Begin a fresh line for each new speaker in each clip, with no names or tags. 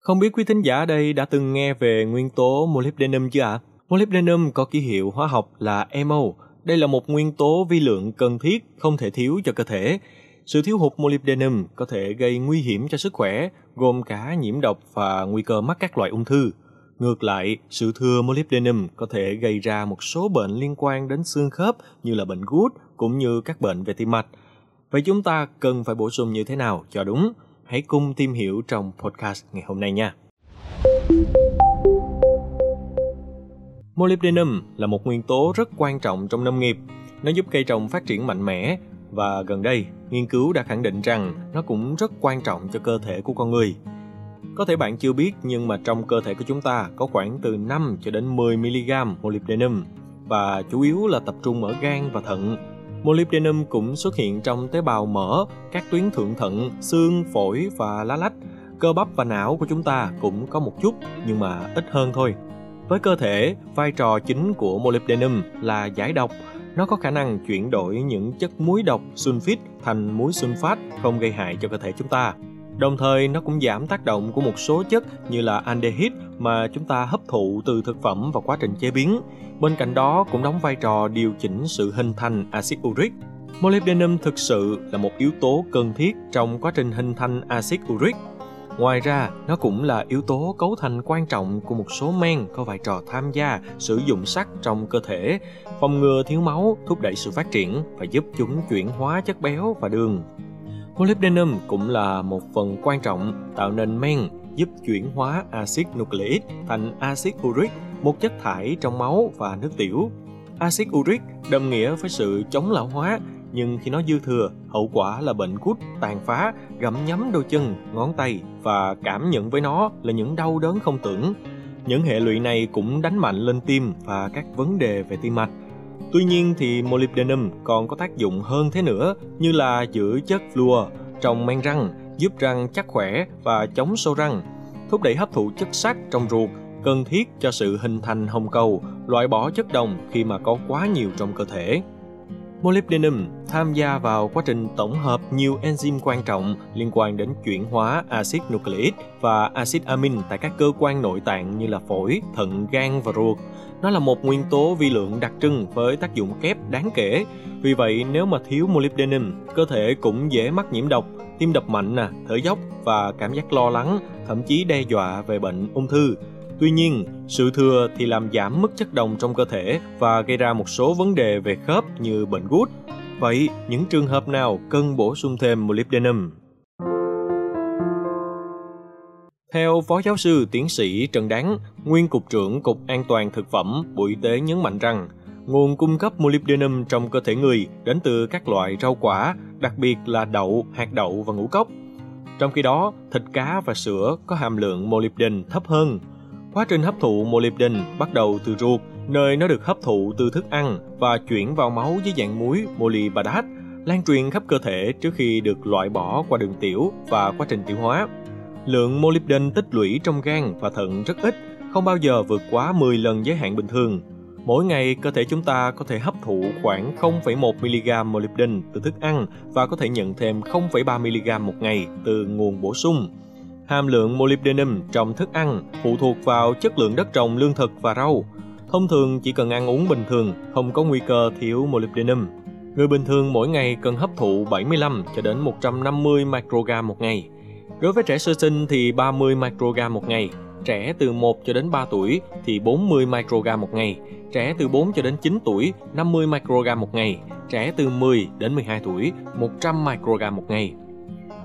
Không biết quý thính giả đây đã từng nghe về nguyên tố molybdenum chưa ạ? À? Molybdenum có ký hiệu hóa học là MO. Đây là một nguyên tố vi lượng cần thiết, không thể thiếu cho cơ thể. Sự thiếu hụt molybdenum có thể gây nguy hiểm cho sức khỏe, gồm cả nhiễm độc và nguy cơ mắc các loại ung thư. Ngược lại, sự thừa molybdenum có thể gây ra một số bệnh liên quan đến xương khớp như là bệnh gút cũng như các bệnh về tim mạch. Vậy chúng ta cần phải bổ sung như thế nào cho đúng? Hãy cùng tìm hiểu trong podcast ngày hôm nay nha. Molybdenum là một nguyên tố rất quan trọng trong nông nghiệp. Nó giúp cây trồng phát triển mạnh mẽ và gần đây, nghiên cứu đã khẳng định rằng nó cũng rất quan trọng cho cơ thể của con người. Có thể bạn chưa biết nhưng mà trong cơ thể của chúng ta có khoảng từ 5 cho đến 10 mg molybdenum và chủ yếu là tập trung ở gan và thận. Molybdenum cũng xuất hiện trong tế bào mỡ, các tuyến thượng thận, xương, phổi và lá lách. Cơ bắp và não của chúng ta cũng có một chút nhưng mà ít hơn thôi. Với cơ thể, vai trò chính của molybdenum là giải độc. Nó có khả năng chuyển đổi những chất muối độc sulfit thành muối sulfat, không gây hại cho cơ thể chúng ta. Đồng thời nó cũng giảm tác động của một số chất như là aldehyde mà chúng ta hấp thụ từ thực phẩm và quá trình chế biến. Bên cạnh đó cũng đóng vai trò điều chỉnh sự hình thành axit uric. Molybdenum thực sự là một yếu tố cần thiết trong quá trình hình thành axit uric. Ngoài ra, nó cũng là yếu tố cấu thành quan trọng của một số men có vai trò tham gia sử dụng sắt trong cơ thể, phòng ngừa thiếu máu, thúc đẩy sự phát triển và giúp chúng chuyển hóa chất béo và đường. Molybdenum cũng là một phần quan trọng tạo nên men giúp chuyển hóa axit nucleic thành axit uric, một chất thải trong máu và nước tiểu. Axit uric đồng nghĩa với sự chống lão hóa, nhưng khi nó dư thừa, hậu quả là bệnh gút tàn phá, gặm nhấm đôi chân, ngón tay và cảm nhận với nó là những đau đớn không tưởng. Những hệ lụy này cũng đánh mạnh lên tim và các vấn đề về tim mạch. Tuy nhiên thì molybdenum còn có tác dụng hơn thế nữa như là giữ chất fluor trong men răng, giúp răng chắc khỏe và chống sâu răng, thúc đẩy hấp thụ chất sắt trong ruột cần thiết cho sự hình thành hồng cầu, loại bỏ chất đồng khi mà có quá nhiều trong cơ thể. Molybdenum tham gia vào quá trình tổng hợp nhiều enzyme quan trọng liên quan đến chuyển hóa axit nucleic và axit amin tại các cơ quan nội tạng như là phổi, thận, gan và ruột. Nó là một nguyên tố vi lượng đặc trưng với tác dụng kép đáng kể. Vì vậy, nếu mà thiếu molybdenum, cơ thể cũng dễ mắc nhiễm độc, tim đập mạnh, nè, thở dốc và cảm giác lo lắng, thậm chí đe dọa về bệnh ung thư. Tuy nhiên, sự thừa thì làm giảm mức chất đồng trong cơ thể và gây ra một số vấn đề về khớp như bệnh gút. Vậy, những trường hợp nào cần bổ sung thêm molybdenum? Theo Phó Giáo sư Tiến sĩ Trần Đáng, nguyên Cục trưởng Cục An toàn Thực phẩm Bộ Y tế nhấn mạnh rằng, nguồn cung cấp molybdenum trong cơ thể người đến từ các loại rau quả, đặc biệt là đậu, hạt đậu và ngũ cốc. Trong khi đó, thịt cá và sữa có hàm lượng molybden thấp hơn. Quá trình hấp thụ molybden bắt đầu từ ruột, nơi nó được hấp thụ từ thức ăn và chuyển vào máu dưới dạng muối molybdate, lan truyền khắp cơ thể trước khi được loại bỏ qua đường tiểu và quá trình tiêu hóa. Lượng molybden tích lũy trong gan và thận rất ít, không bao giờ vượt quá 10 lần giới hạn bình thường. Mỗi ngày, cơ thể chúng ta có thể hấp thụ khoảng 0,1 mg molybdenum từ thức ăn và có thể nhận thêm 0,3 mg một ngày từ nguồn bổ sung. Hàm lượng molybdenum trong thức ăn phụ thuộc vào chất lượng đất trồng lương thực và rau. Thông thường chỉ cần ăn uống bình thường, không có nguy cơ thiếu molybdenum. Người bình thường mỗi ngày cần hấp thụ 75 cho đến 150 microgram một ngày. Đối với trẻ sơ sinh thì 30 microgram một ngày, trẻ từ 1 cho đến 3 tuổi thì 40 microgram một ngày, trẻ từ 4 cho đến 9 tuổi 50 microgram một ngày, trẻ từ 10 đến 12 tuổi 100 microgram một ngày.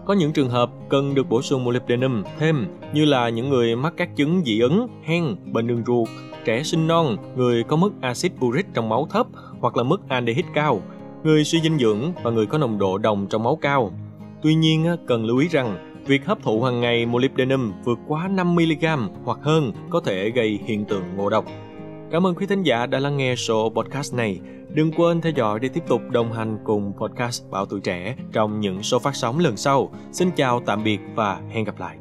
Có những trường hợp cần được bổ sung molybdenum thêm như là những người mắc các chứng dị ứng, hen, bệnh đường ruột, trẻ sinh non, người có mức axit uric trong máu thấp hoặc là mức aldehyde cao, người suy dinh dưỡng và người có nồng độ đồng trong máu cao. Tuy nhiên, cần lưu ý rằng Việc hấp thụ hàng ngày molybdenum vượt quá 5mg hoặc hơn có thể gây hiện tượng ngộ độc. Cảm ơn quý thính giả đã lắng nghe số podcast này. Đừng quên theo dõi để tiếp tục đồng hành cùng podcast Bảo Tuổi Trẻ trong những số phát sóng lần sau. Xin chào, tạm biệt và hẹn gặp lại.